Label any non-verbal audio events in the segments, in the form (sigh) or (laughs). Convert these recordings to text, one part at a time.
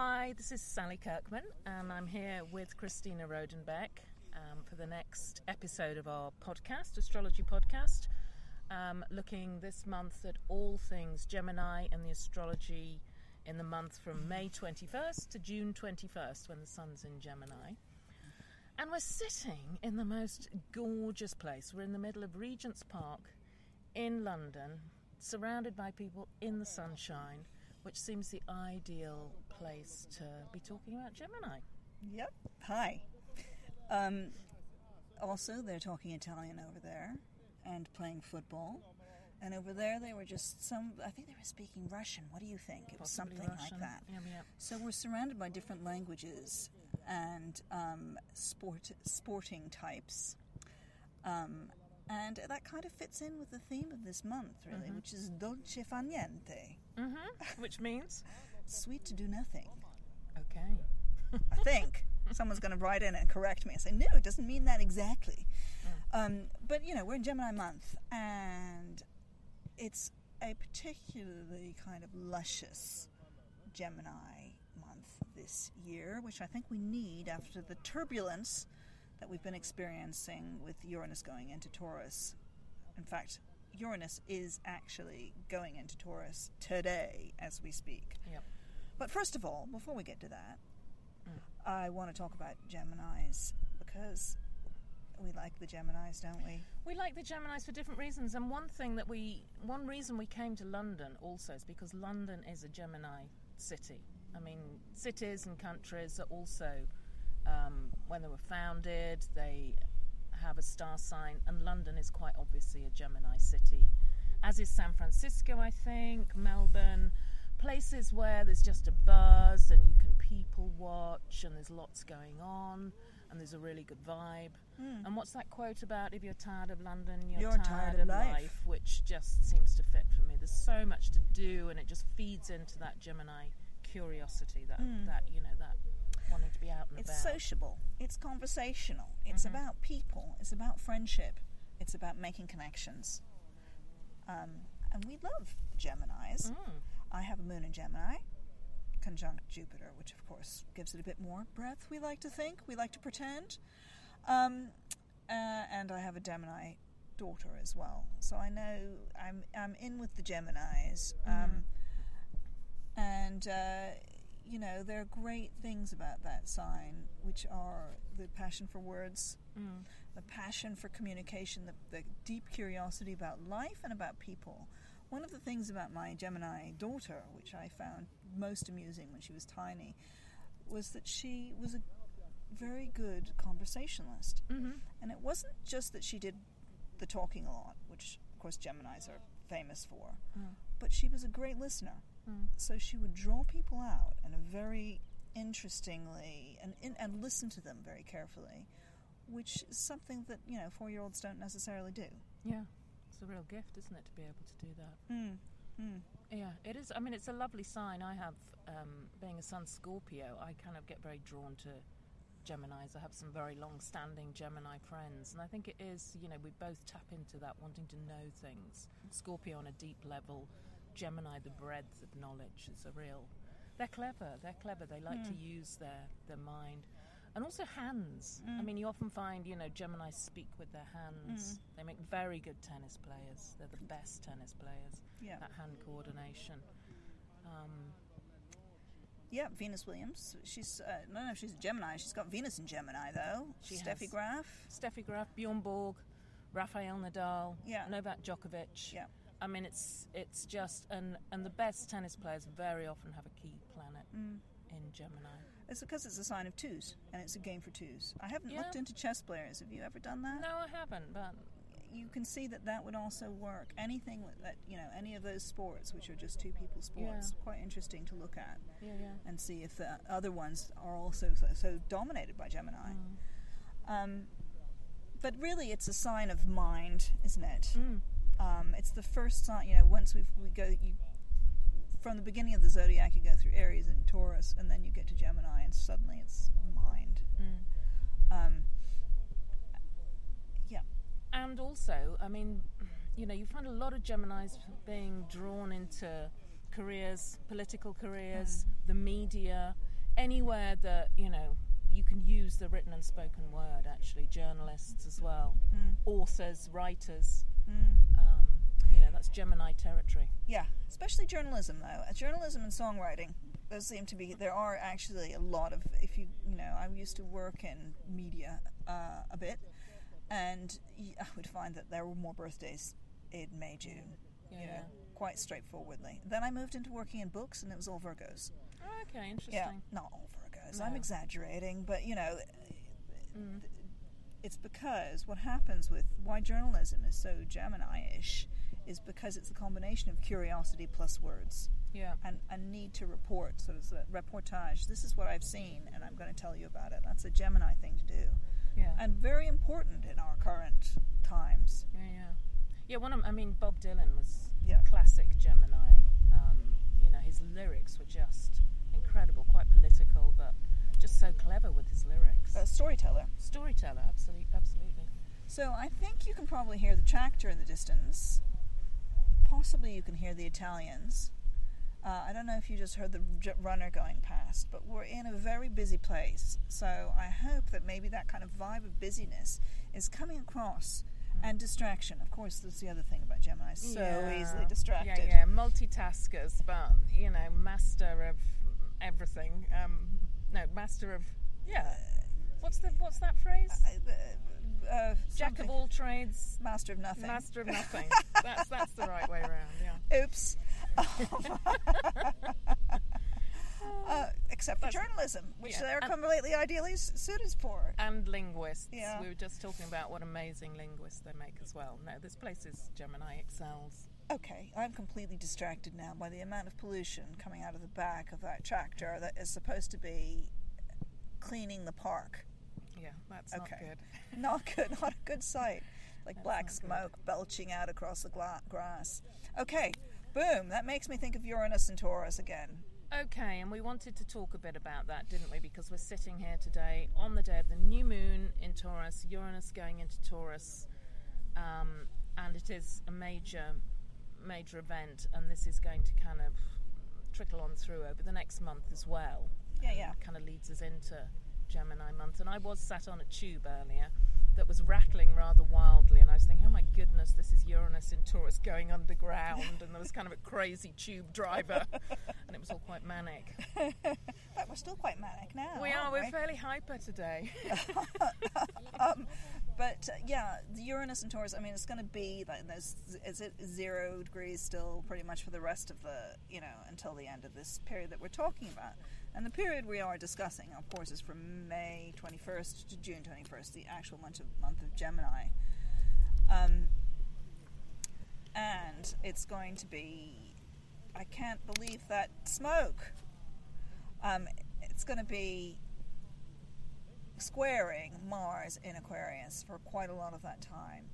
Hi, this is Sally Kirkman, and I'm here with Christina Rodenbeck um, for the next episode of our podcast, Astrology Podcast, um, looking this month at all things Gemini and the astrology in the month from May 21st to June 21st when the sun's in Gemini. And we're sitting in the most gorgeous place. We're in the middle of Regent's Park in London, surrounded by people in the sunshine, which seems the ideal place to be talking about Gemini. Yep. Hi. Um, also, they're talking Italian over there and playing football. And over there, they were just some. I think they were speaking Russian. What do you think? It was Possibly something Russian. like that. So we're surrounded by different languages and um, sport sporting types, um, and that kind of fits in with the theme of this month, really, which is dolce far niente, Mm-hmm. Which means? (laughs) sweet to do nothing. Okay. (laughs) I think someone's going to write in and correct me and say, no, it doesn't mean that exactly. Um, but you know, we're in Gemini month, and it's a particularly kind of luscious Gemini month this year, which I think we need after the turbulence that we've been experiencing with Uranus going into Taurus. In fact, Uranus is actually going into Taurus today as we speak. Yep. But first of all, before we get to that, I want to talk about Geminis because we like the Geminis, don't we? We like the Geminis for different reasons, and one thing that we, one reason we came to London also is because London is a Gemini city. I mean, cities and countries are also, um, when they were founded, they have a star sign, and London is quite obviously a Gemini city, as is San Francisco, I think, Melbourne, places where there's just a buzz and you can people watch, and there's lots going on, and there's a really good vibe. And what's that quote about? If you're tired of London, you're, You're tired of life. which just seems to fit for me. There's so much to do, and it just feeds into that Gemini curiosity, that that you know that wanting to be out and It's about. sociable, it's conversational, it's about people, it's about friendship, it's about making connections. Um, and we love Geminis. Mm. I have a moon in Gemini, conjunct Jupiter, which of course gives it a bit more breadth, we like to think, we like to pretend. Um, uh, and I have a Gemini daughter as well. So I know I'm, I'm in with the Geminis. Um, and, uh, you know, there are great things about that sign, which are the passion for words, Mm. the passion for communication, the, the deep curiosity about life and about people. One of the things about my Gemini daughter, which I found most amusing when she was tiny, was that she was a very good conversationalist. Mm-hmm. And it wasn't just that she did the talking a lot, which of course Geminis are famous for, Mm. but she was a great listener. Mm. So she would draw people out in a very interestingly and in, and listen to them very carefully, which is something that you know four year olds don't necessarily do. Yeah, it's a real gift, isn't it, to be able to do that? Mm. Mm. Yeah, it is. I mean, it's a lovely sign. I have, um, being a Sun Scorpio, I kind of get very drawn to Geminis. I have some very long standing Gemini friends, and I think it is, you know, we both tap into that wanting to know things. Scorpio on a deep level, Gemini, the breadth of knowledge is a real. They're clever, they're clever. They like to use their, their mind. And also hands. I mean, you often find, you know, Gemini speak with their hands. They make very good tennis players. They're the best tennis players Yeah, that hand coordination. Um, yeah. Venus Williams. She's uh, no, no, she's a Gemini. She's got Venus in Gemini though. She Steffi has. Graf. Steffi Graf, Bjorn Borg, Rafael Nadal, Yeah. Novak Djokovic. Yeah. I mean, it's it's just and and the best tennis players very often have a key planet Mm. in Gemini. It's because it's a sign of twos, and it's a game for twos. I haven't Yeah. looked into chess players. Have you ever done that? No, I haven't, but you can see that that would also work. Anything that, you know, any of those sports which are just two people sports, quite interesting to look at yeah, yeah. and see if the other ones are also so, so dominated by Gemini. Um, but really, it's a sign of mind, isn't it? Mm. Um, it's the first sign. You know, once we we go you, from the beginning of the zodiac, you go through Aries and Taurus, and then you get to Gemini, and suddenly it's mind. Mm. Um, yeah. And also, I mean, you know, you find a lot of Geminis being drawn into careers, political careers, the media. anywhere that you know you can use the written and spoken word. Actually, journalists as well, Mm. authors, writers. Mm. Um, you know, that's Gemini territory. Yeah, especially journalism though. Uh, Journalism and songwriting. There seem to be there are actually a lot of if you you know I used to work in media uh, a bit, and I would find that there were more birthdays in May June. Yeah, you know, yeah. quite straightforwardly. Then I moved into working in books, and it was all Virgos. Oh, okay, interesting. Yeah, not all Virgos. I'm exaggerating, but you know, Mm. it's because what happens with why journalism is so Gemini-ish is because it's a combination of curiosity plus words Yeah. and a need to report, sort of reportage. This is what I've seen, and I'm going to tell you about it. That's a Gemini thing to do, Yeah. and very important in our current times. Yeah, yeah, yeah. One of, I mean, Bob Dylan was Yeah. classic Gemini. Um, you know, his lyrics were just incredible, quite political, but just so clever with his lyrics. A storyteller. Storyteller, absolutely, absolutely. So I think you can probably hear the tractor in the distance. Possibly you can hear the Italians. Uh, I don't know if you just heard the runner going past, but we're in a very busy place. So I hope that maybe that kind of vibe of busyness is coming across. And distraction, of course, that's the other thing about Gemini. So Yeah. easily distracted. Yeah, yeah, multitaskers, but you know, master of everything. Um, no, master of yeah. What's the what's that phrase? Uh, uh, Jack of all trades, master of nothing. master of nothing. (laughs) that's that's the right way around. Yeah. Oops. (laughs) uh, except for That's- journalism, which yeah, they're and- completely ideally suited for. and linguists. Yeah. We were just talking about what amazing linguists they make as well. No, this place is Gemini excels. Okay, I'm completely distracted now by the amount of pollution coming out of the back of that tractor that is supposed to be cleaning the park. Yeah, that's Okay. not good. (laughs) Not good, not a good sight. Like That's black not good. smoke belching out across the gla- grass. Okay, boom, that makes me think of Uranus and Taurus again. Okay, and we wanted to talk a bit about that, didn't we? Because we're sitting here today on the day of the new moon in Taurus, Uranus going into Taurus, um, and it is a major, major event, and this is going to kind of trickle on through over the next month as well. Yeah, yeah. kind of leads us into Gemini month. And I was sat on a tube earlier that was rattling rather wildly, and I was thinking, oh my goodness, this is Uranus in Taurus going underground, and there was kind of a crazy tube driver, (laughs) and it was all quite manic. (laughs) But we're still quite manic now. we are, aren't we're we? fairly hyper today. (laughs) um, but uh, yeah, the Uranus and Taurus. I mean, it's going to be like there's is it zero degrees still pretty much for the rest of the you know until the end of this period that we're talking about. And the period we are discussing, of course, is from May 21st to June 21st, the actual month of, month of Gemini. Um, and it's going to be, I can't believe that smoke. Um, it's going to be squaring Mars in Aquarius for quite a lot of that time,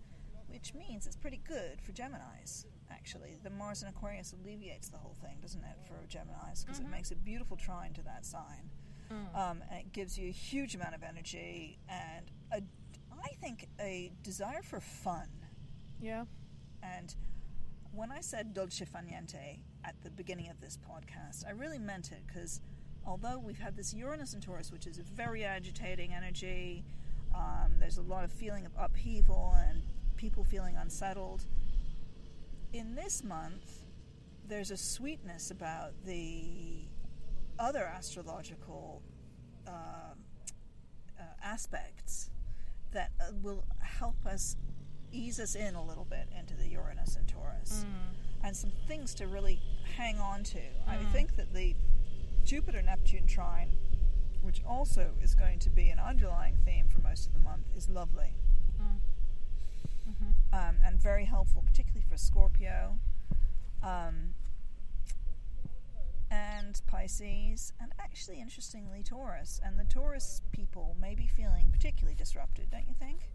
which means it's pretty good for Geminis. Actually, the Mars in Aquarius alleviates the whole thing, doesn't it, for Geminis? Because Mhm. it makes a beautiful trine to that sign, Mm. um, and it gives you a huge amount of energy and a, I think, a desire for fun. yeah. And when I said dolce far niente at the beginning of this podcast, I really meant it because although we've had this Uranus and Taurus, which is a very agitating energy, um, there's a lot of feeling of upheaval and people feeling unsettled. In this month, there's a sweetness about the other astrological uh, uh, aspects that uh, will help us ease us in a little bit into the Uranus and Taurus, Mm. and some things to really hang on to. I Mm. think that the Jupiter Neptune trine, which also is going to be an underlying theme for most of the month, is lovely Mm. Hmm um, and very helpful, particularly for Scorpio. Um, and Pisces, and actually, interestingly, Taurus. And the Taurus people may be feeling particularly disrupted, don't you think?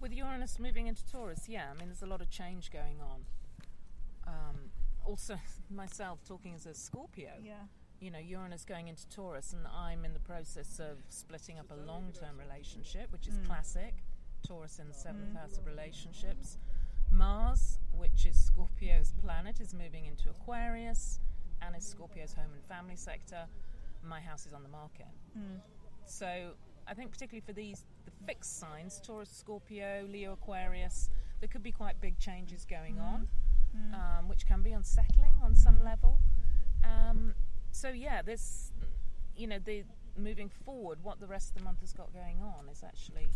With Uranus moving into Taurus, yeah, I mean, there's a lot of change going on. Um, also, (laughs) myself talking as a Scorpio, Yeah. you know, Uranus going into Taurus, and I'm in the process of splitting up a long term relationship, which is Mm. classic. Taurus in the seventh Mm. house of relationships. Mars, which is Scorpio's planet, is moving into Aquarius and is Scorpio's home and family sector. my house is on the market. Mm. So I think particularly for these the fixed signs, Taurus, Scorpio, Leo, Aquarius, there could be quite big changes going on, um, which can be unsettling on some level. Um, so yeah, this you know the moving forward, what the rest of the month has got going on is actually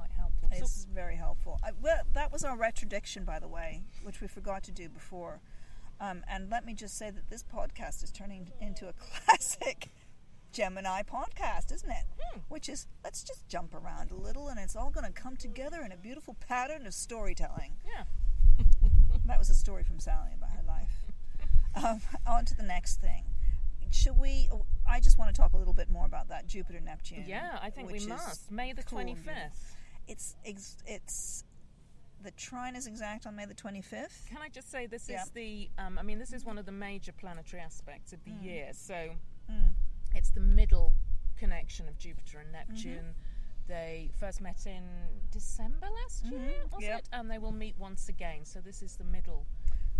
quite helpful. So- very helpful. I, well, that was our retrodiction, by the way, which we forgot to do before. Um, and let me just say that this podcast is turning into a (laughs) classic Gemini podcast, isn't it? Hmm. Which is let's just jump around a little, and it's all going to come together in a beautiful pattern of storytelling. (laughs) yeah. (laughs) That was a story from Sally about her life. Um, on to the next thing. Shall we? I just want to talk a little bit more about that Jupiter Neptune. Yeah, I think we must. May the twenty fifth. It's ex- it's the trine is exact on May the twenty fifth. Can I just say this Yeah. is the? Um, I mean, this is one of the major planetary aspects of the year. So Mm. it's the middle connection of Jupiter and Mm-hmm. Neptune. They first met in December last year, Mhm, was yep. it? And they will meet once again. So this is the middle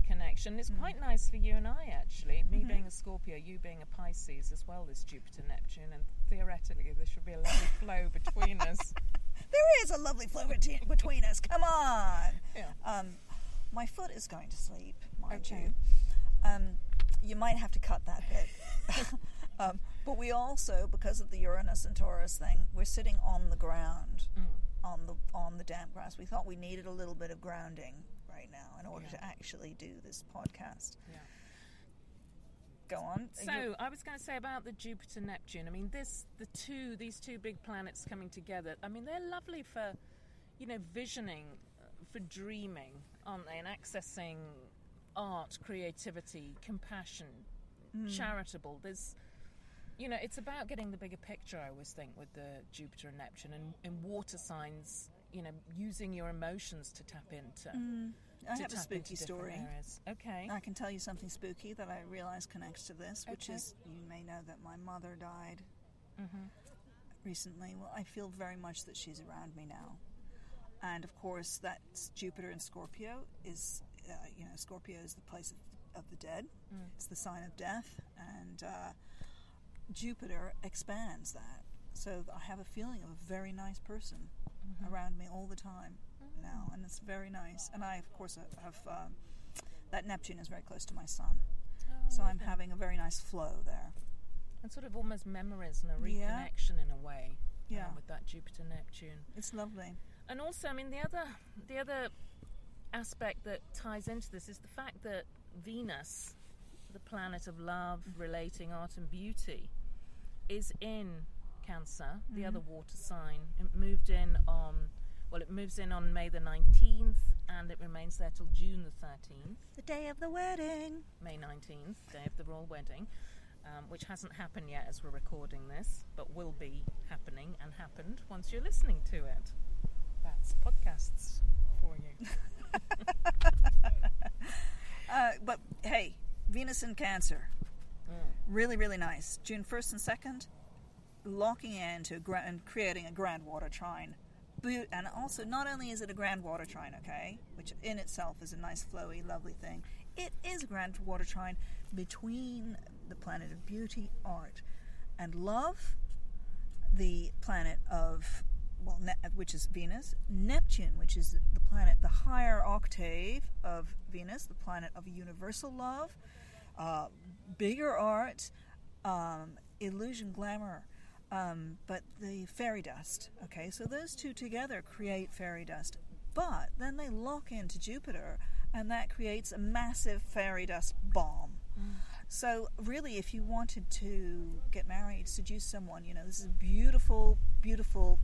connection. It's Mm. quite nice for you and I, actually. Me being a Scorpio, you being a Pisces, as well this Jupiter Neptune, and theoretically there should be a lovely flow between us. (laughs) There is a lovely flow between us. Come on. Yeah. Um, my foot is going to sleep, mind Okay. you. Um, you might have to cut that bit. (laughs) um, but we also, because of the Uranus and Taurus thing, we're sitting on the ground, Mm. on the on the damp grass. We thought we needed a little bit of grounding right now in order Yeah. to actually do this podcast. Yeah. Go on. So You- I was going to say about the Jupiter Neptune. I mean, this the two these two big planets coming together. I mean, they're lovely for you know visioning, uh, for dreaming, aren't they? And accessing art, creativity, compassion, charitable. There's you know, it's about getting the bigger picture. I always think with the Jupiter and Neptune and, and water signs. You know, using your emotions to tap into. Mm, I have a spooky story. areas. Okay. I can tell you something spooky that I realize connects to this, which Okay. is you may know that my mother died hmm recently. Well, I feel very much that she's around me now. And of course, that's Jupiter in Scorpio is, uh, you know, Scorpio is the place of, of the dead. Mm. It's the sign of death. And uh, Jupiter expands that. So I have a feeling of a very nice person Mm-hmm. around me all the time now. And it's very nice. And I, of course, uh, have um, that Neptune is very close to my sun. Oh, So I'm having a very nice flow there. and sort of almost memories and a Yeah. reconnection in a way. um, Yeah. with that Jupiter Neptune, It's lovely. and also, I mean, the other the other aspect that ties into this is the fact that Venus, the planet of love, relating, art, and beauty, is in Cancer, the other water sign. It moved in on. Well, it moves in on May the 19th and it remains there till June the 13th. The day of the wedding. May 19th, day of the royal wedding, um, which hasn't happened yet as we're recording this, but will be happening and happened once you're listening to it. That's podcasts for you. (laughs) Uh, but hey, Venus in Cancer. Mm. Really, really nice. June 1st and 2nd, locking into gra- and creating a grand water trine. Bo- And also, not only is it a grand water trine, okay, which in itself is a nice, flowy, lovely thing, it is a grand water trine between the planet of beauty, art, and love, the planet of, well, ne- which is Venus, Neptune, which is the planet, the higher octave of Venus, the planet of universal love, uh, bigger art, um, illusion, glamour, um, but the fairy dust. Okay, so those two together create fairy dust, but then they lock into Jupiter, and that creates a massive fairy dust bomb. So, really, if you wanted to get married, seduce someone, you know, this is a beautiful, beautiful,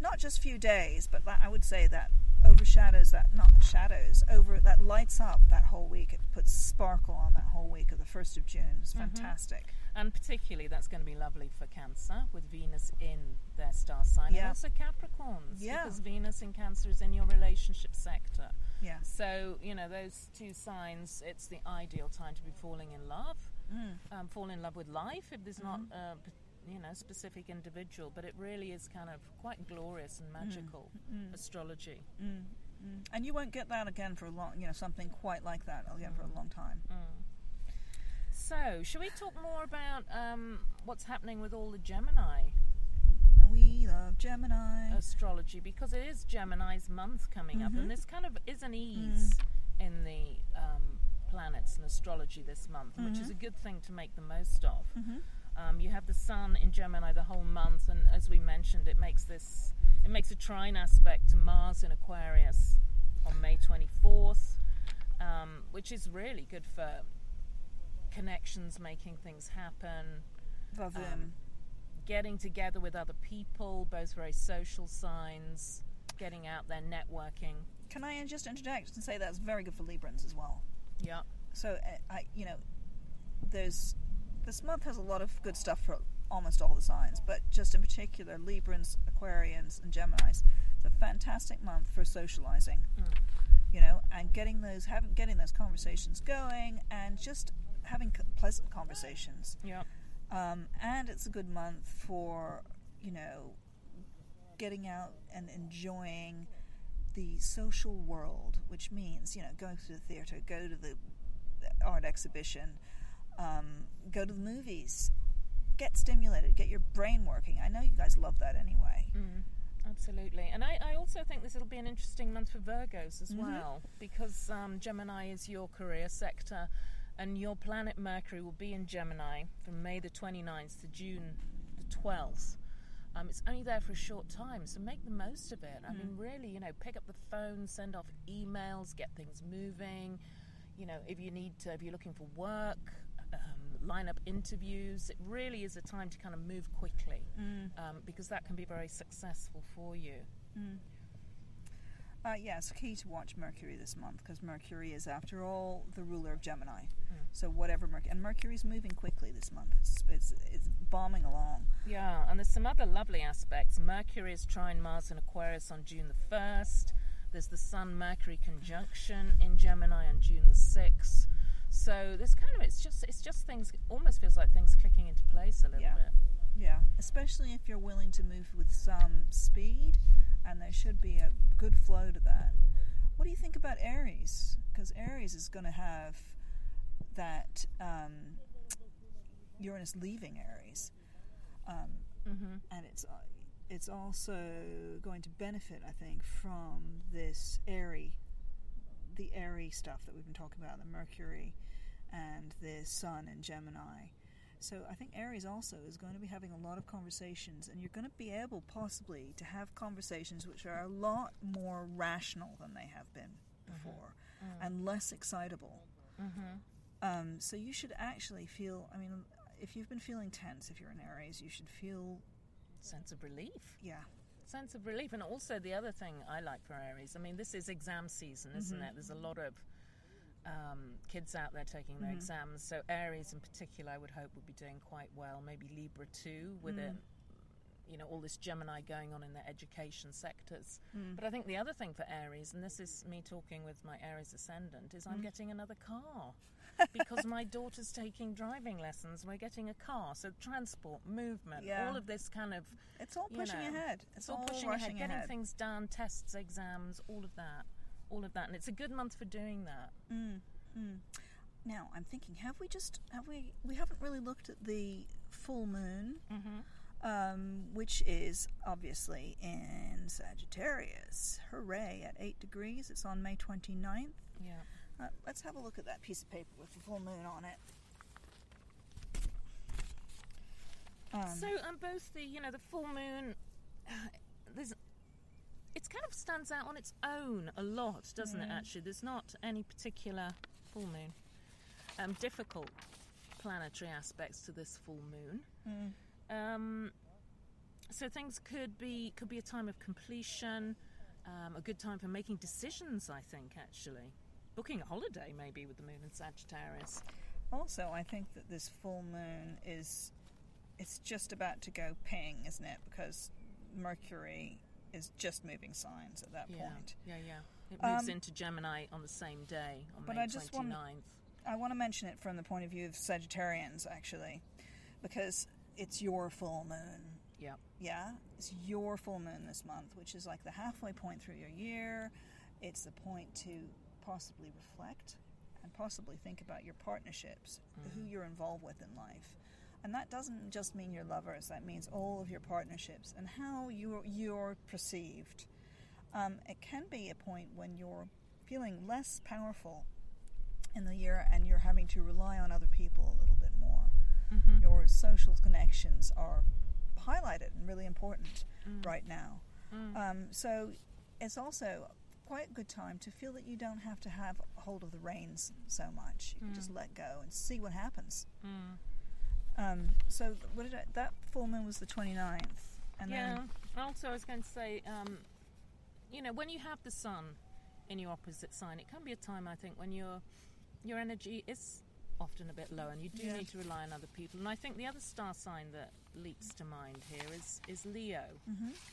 not just few days, but that, I would say that overshadows that, not shadows, over that lights up that whole week. It puts sparkle on that whole week of the 1st of June. It's fantastic. And particularly, that's going to be lovely for Cancer with Venus in their star sign, Yeah. and also Capricorns, Yeah. because Venus in Cancer is in your relationship sector. Yeah. So, you know, those two signs, it's the ideal time to be falling in love, Mm. um, fall in love with life if there's Mm-hmm. not a p- you know specific individual, but it really is kind of quite glorious and magical astrology. Mm. Mm. And you won't get that again for a long, you know, something quite like that again for a long time. Mm. So, shall we talk more about um, what's happening with all the Gemini We love Gemini. astrology? Because it is Gemini's month coming up, Mhm. and this kind of is an ease in the um, planets and astrology this month, which is a good thing to make the most of. hmm Um, you have the sun in Gemini the whole month, and as we mentioned, it makes this it makes a trine aspect to Mars in Aquarius on May twenty fourth, um, which is really good for connections, making things happen. Um, getting together with other people, both very social signs, getting out there, networking. Can I just interject and say that's very good for Librans as well? Yeah, So uh, I, you know, there's this month has a lot of good stuff for almost all the signs, but just in particular, Librans, Aquarians, and Gemini's. It's a fantastic month for socializing. Mm. You know, and getting those having getting those conversations going, and just having c- pleasant conversations. yeah, Um, and it's a good month for you know getting out and enjoying the social world, which means you know going to the theater, go to the art exhibition, um, go to the movies, get stimulated, get your brain working. I know you guys love that anyway. Mm, absolutely. And I, I also think this will be an interesting month for Virgos as Mhm. well, because um, Gemini is your career sector, and your planet Mercury will be in Gemini from May the 29th to June the 12th. Um, it's only there for a short time, so make the most of it. I mean, really, you know, pick up the phone, send off emails, get things moving. You know, if you need to, if you're looking for work, line up interviews. It really is a time to kind of move quickly um, because that can be very successful for you. Uh, yes, key to watch Mercury this month because Mercury is, after all, the ruler of Gemini. Mm. So whatever Mercury and Mercury's moving quickly this month. It's it's, it's bombing along. Yeah, and there's some other lovely aspects. Mercury is trine Mars in Aquarius on June the 1st. There's the Sun Mercury conjunction in Gemini on June the 6th. So this kind of it's just it's just things almost feels like things clicking into place a little Yeah. bit. Yeah, especially if you're willing to move with some speed, and there should be a good flow to that. What do you think about Aries? Because Aries is going to have that um, Uranus leaving Aries, um, Mm-hmm. and it's uh, it's also going to benefit, I think, from this airy, the airy stuff that we've been talking about, the Mercury and the Sun and Gemini. So I think Aries also is going to be having a lot of conversations, and you're going to be able possibly to have conversations which are a lot more rational than they have been before, and less excitable. Mm-hmm. Um, so you should actually feel. I mean, if you've been feeling tense, if you're in Aries, you should feel. Sense of relief. Yeah. Sense of relief. And also, the other thing I like for Aries, I mean, this is exam season, isn't Mhm. it? There's a lot of um, kids out there taking their Mhm. exams. So, Aries in particular, I would hope would be doing quite well. Maybe Libra too, with it. Mm. You know, all this Gemini going on in their education sectors. Mm. But I think the other thing for Aries, and this is me talking with my Aries ascendant, is I'm Mm. getting another car. (laughs) because my daughter's taking driving lessons, we're getting a car. So transport, movement, Yeah. all of this kind of It's all you pushing know, ahead. It's, it's all pushing ahead, getting ahead. things done, tests, exams, all of that, all of that, and it's a good month for doing that. Mm, mm. Now I'm thinking, have we just have we we haven't really looked at the full moon, Mm-hmm. Um, which is obviously in Sagittarius. Hooray! At eight degrees, it's on May 29th. Yeah. Uh, let's have a look at that piece of paper with the full moon on it. Um, so um, both the you know the full moon, (sighs) there's it kind of stands out on its own a lot, doesn't it? Mm. Actually, there's not any particular full moon. Um, difficult planetary aspects to this full moon. mm, Um, so things could be could be a time of completion, um, a good time for making decisions. I think actually, booking a holiday maybe with the moon in Sagittarius. also, I think that this full moon is it's just about to go ping, isn't it? Because Mercury is just moving signs at that yeah, point. yeah, yeah. It moves Um, into Gemini on the same day on but May I just want- I want to mention it from the point of view of Sagittarians, actually, because it's your full moon. Yeah. Yeah, it's your full moon this month, which is like the halfway point through your year. It's the point to possibly reflect and possibly think about your partnerships, who you're involved with in life. And that doesn't just mean your lovers, that means all of your partnerships and how you're, you're perceived. Um, it can be a point when you're feeling less powerful in the year and you're having to rely on other people a little Mhm. Your social connections are highlighted and really important Mm. right now. Mm. Um, so it's also quite a good time to feel that you don't have to have hold of the reins so much. You can just Mm. let go and see what happens. Mm. Um, so what did I, that full moon was the 29th. And yeah. then Also, I was going to say, um, you know, when you have the sun in your opposite sign, it can be a time, I think, when your your energy is often a bit low, and you do Yeah. need to rely on other people. And I think the other star sign that leaps to mind here is is Leo,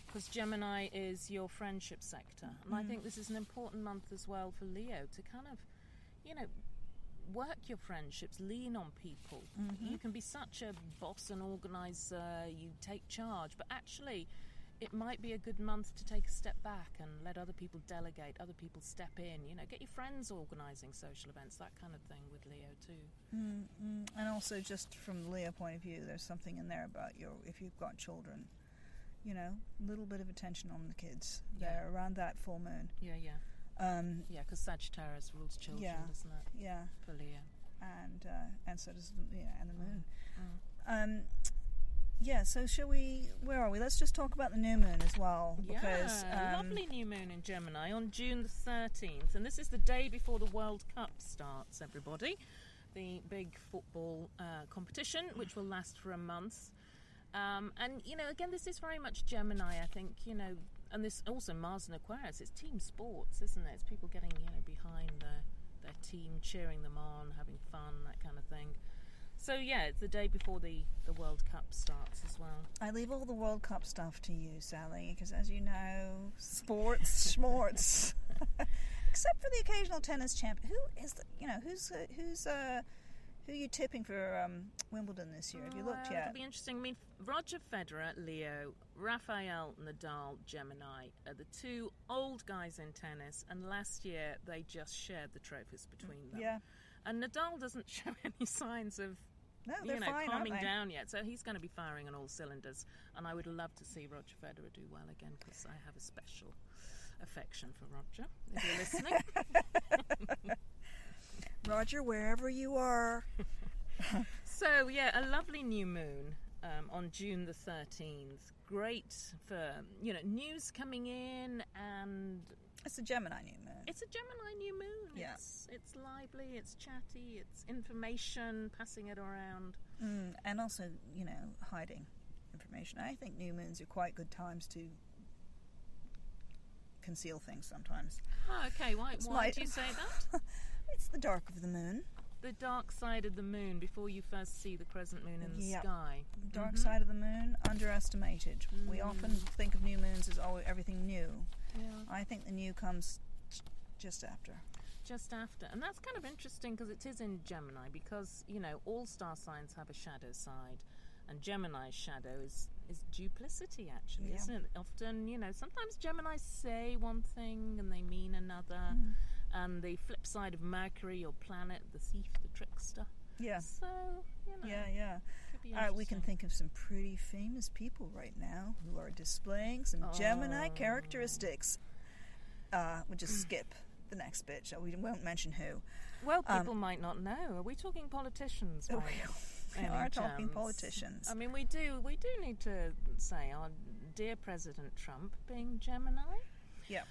because Gemini is your friendship sector, and I Mm. think this is an important month as well for Leo to kind of, you know. Work your friendships, lean on people. Mhm. You can be such a boss and organizer, you take charge, but actually, it might be a good month to take a step back and let other people delegate, other people step in. You know, get your friends organising social events, that kind of thing with Leo too. Mm, mm. And also, just from the Leo point of view, there's something in there about your if you've got children, you know, a little bit of attention on the kids Yeah. there around that full moon. Yeah, yeah, Um, yeah. Because Sagittarius rules children, Yeah. doesn't it? yeah, For Leo. and uh, and so does the, yeah, and the moon. Mm. Um, yeah. So shall we? Where are we? Let's just talk about the new moon as well because yeah, um, lovely new moon in Gemini on June the 13th, and this is the day before the World Cup starts, everybody. The big football uh, competition, which will last for a month. Um, and, you know, again, this is very much Gemini, I think, you know, and this also Mars and Aquarius, it's team sports, isn't it? It's people getting, you know, behind their, their team, cheering them on, having fun, that kind of thing. So, yeah, it's the day before the, the World Cup starts as well. I leave all the World Cup stuff to you, Sally, because as you know, sports, (laughs) schmorts. (laughs) Except for the occasional tennis champ. Who is the, you know, who's uh, who's uh, who are you tipping for um, Wimbledon this year? Have you looked Well, yet? It'll be interesting. I mean, Roger Federer, Leo, Rafael Nadal, Gemini are the two old guys in tennis, and last year they just shared the trophies between them. Yeah. And Nadal doesn't (laughs) show any signs of No, they're you know fine, calming down yet, so he's going to be firing on all cylinders. And I would love to see Roger Federer do well again because I have a special affection for Roger. If you're listening. (laughs) Roger, wherever you are. (laughs) So yeah, a lovely new moon um, on June the thirteenth. Great for you know news coming in, and It's a Gemini new moon. it's a Gemini new moon. Yeah. It's, it's lively, it's chatty, it's information, passing it around. Mm, and also, you know, hiding information. I think new moons are quite good times to conceal things sometimes. Oh, okay. Why, It's why light. do you say that? (laughs) It's the dark of the moon. the dark side of the moon before you first see the crescent moon in the Yep. sky. Dark Mhm. side of the moon, underestimated. We often Mm. think of new moons as always everything new. Yeah. I think the new comes just after. just after. And that's kind of interesting because it is in Gemini because, you know, all star signs have a shadow side. And Gemini's shadow is, is duplicity, actually, Yeah. isn't it? Often, you know, sometimes Gemini say one thing and they mean another. Mm. And the flip side of Mercury, your planet, the thief, the trickster. Yeah. So, you know, Yeah, yeah. Be Uh, we can think of some pretty famous people right now who are displaying some Gemini Oh. characteristics. Uh, we'll just skip the next bit. shall We We won't mention who. Well, um, people might not know. Are we talking politicians? By (laughs) we are talking politicians. I mean, we do we do need to say our dear President Trump being Gemini, Yeah.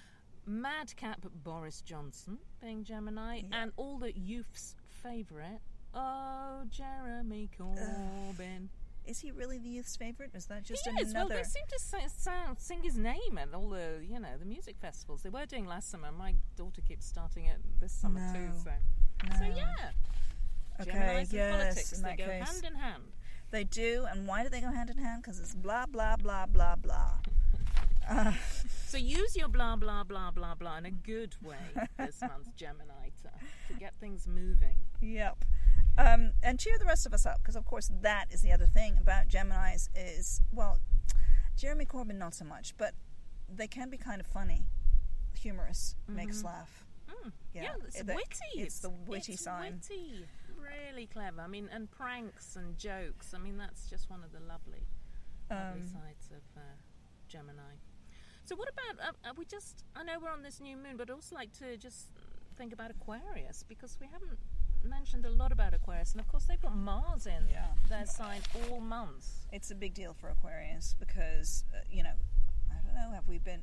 madcap Boris Johnson being Gemini, Yeah. and all the youth's favourite, oh Jeremy Corbyn. Is he really the youth's favorite? Is that just he is. Well, they seem to say, sound, sing his name at all the you know the music festivals. They were doing last summer. My daughter keeps starting it this summer too. So, No. so yeah. Okay, Geminis and yes, politics in they that go case. hand in hand. They do, and why do they go hand in hand? Because it's blah blah blah blah blah. (laughs) Uh, So use your blah blah blah blah blah in a good way this month, (laughs) Gemini, to, get things moving. yep. Um, and cheer the rest of us up, because of course that is the other thing about Gemini's is well, Jeremy Corbyn not so much, but they can be kind of funny, humorous, make us Mhm. laugh. Mm. Yeah, it's it- witty. it's the witty it's sign. Witty, really clever. I mean, and pranks and jokes. I mean, that's just one of the lovely, lovely Um, sides of uh, Gemini. So, what about? Uh, uh, we just. I know we're on this new moon, but I'd also like to just think about Aquarius because we haven't mentioned a lot about Aquarius, and of course they've got Mars in Yeah. their sign all month. It's a big deal for Aquarius because, uh, you know, I don't know, have we been.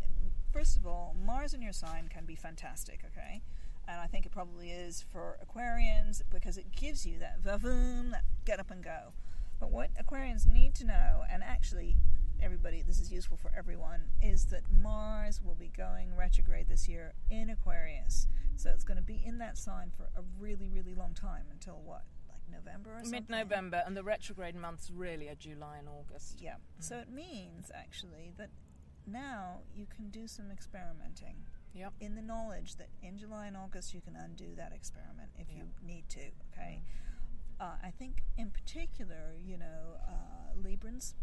First of all, Mars in your sign can be fantastic, okay? And I think it probably is for Aquarians because it gives you that vavoom, that get up and go. But what Aquarians need to know, and actually, everybody, this is useful for everyone, is that Mars will be going retrograde this year in Aquarius. So it's going to be in that sign for a really, really long time until what? Like November or something? Mid November, and the retrograde months really are July and August. Yeah. So it means actually that now you can do some experimenting Yep. in the knowledge that in July and August you can undo that experiment if you need to. Okay. Uh, I think in particular, you know, uh, Librans,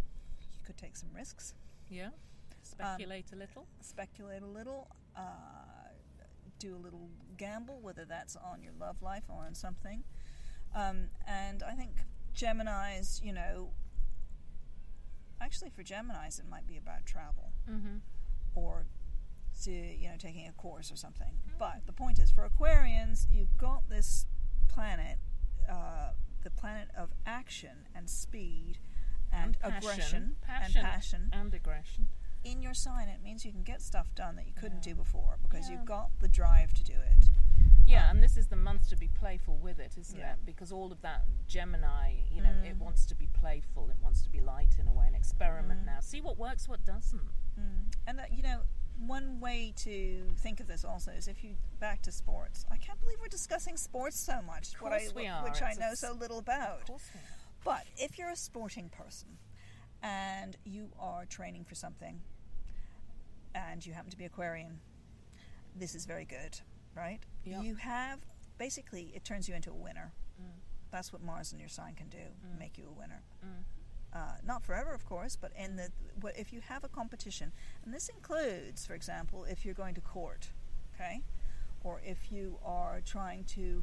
could take some risks, Yeah. Speculate a little. speculate a little, uh, do a little gamble, whether that's on your love life or on something. Um, and I think Gemini's, you know, actually for Gemini's, it might be about travel. Mm-hmm. or to you know taking a course or something. But the point is, for Aquarians, you've got this planet, uh, the planet of action and speed and, aggression passion, and passion and aggression. in your sign. It means you can get stuff done that you couldn't Yeah. do before because Yeah. you've got the drive to do it. Yeah, and this is the month to be playful with it, isn't Yeah. it? Because all of that Gemini, you know, it Mm. wants to be playful, it wants to be light in a way, and experiment Mm. now. See what works, what doesn't. Mm. And that, you know, one way to think of this also is if you back to sports. I can't believe we're discussing sports so much, what I, course we are. which I It's a know so little about. Of course we are. But if you're a sporting person and you are training for something and you happen to be Aquarian, this is very good, right? Yep. You have basically it turns you into a winner. Mm. That's what Mars in your sign can do, Mm. make you a winner. Mm. Uh, not forever, of course, but in the if you have a competition, and this includes, for example, if you're going to court, okay, or if you are trying to,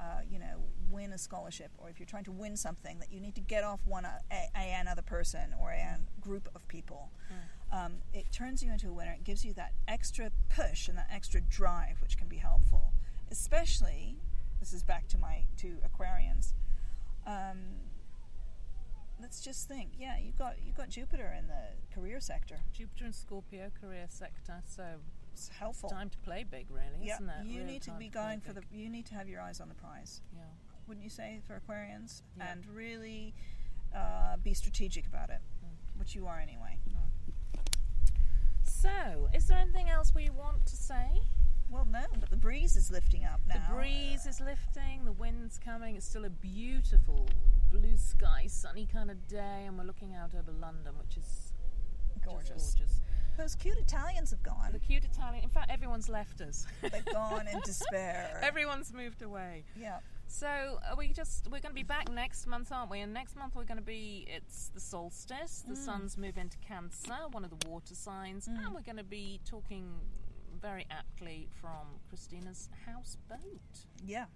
uh, you know, win a scholarship, or if you're trying to win something that you need to get off one a, a, another person or a group of people, um, it turns you into a winner. It gives you that extra push and that extra drive, which can be helpful, especially. This is back to my to Aquarians. Um, let's just think. Yeah, you got you got Jupiter in the career sector. Jupiter and Scorpio career sector, so It's helpful. time to play big, really, yeah, isn't it? you need to be going for the. You need to have your eyes on the prize, Yeah. wouldn't you say, for Aquarians? Yeah. And really uh, be strategic about it, Mm. which you are anyway. So, is there anything else we want to say? Well, no, but the breeze is lifting up now. The breeze is lifting, the wind's coming. It's still a beautiful blue sky, sunny kind of day, and we're looking out over London, which is gorgeous. gorgeous. Those cute Italians have gone. The cute Italian. In fact, everyone's left us. They've (laughs) gone in despair. everyone's moved away. yeah. So are we just we're going to be back next month, aren't we? And next month we're going to be it's the solstice. The Mm. sun's move into Cancer, one of the water signs, Mm. and we're going to be talking very aptly from Christina's houseboat. Yeah.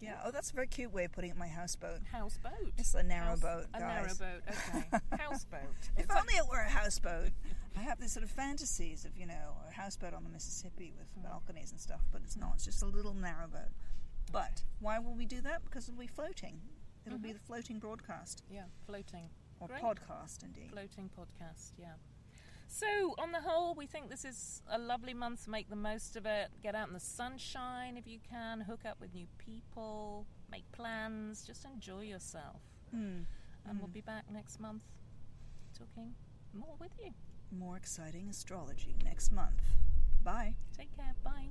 Yeah. Oh, that's a very cute way of putting it. My houseboat. Houseboat. It's a narrow House- boat, A narrow boat. Okay. (laughs) houseboat. If It's only it were a houseboat. I have these sort of fantasies of, you know, a houseboat on the Mississippi with Mm. balconies and stuff, but it's not. It's just a little narrow boat. But why will we do that? Because it'll be floating. It'll be Mhm. the floating broadcast yeah, floating. or Great. podcast, indeed. Floating podcast, yeah. So, on the whole, we think this is a lovely month make the most of it. Get out in the sunshine if you can, hook up with new people, make plans, just enjoy yourself. Mm. And we'll Mm. be back next month talking more with you more exciting astrology next month. Bye. Take care. Bye.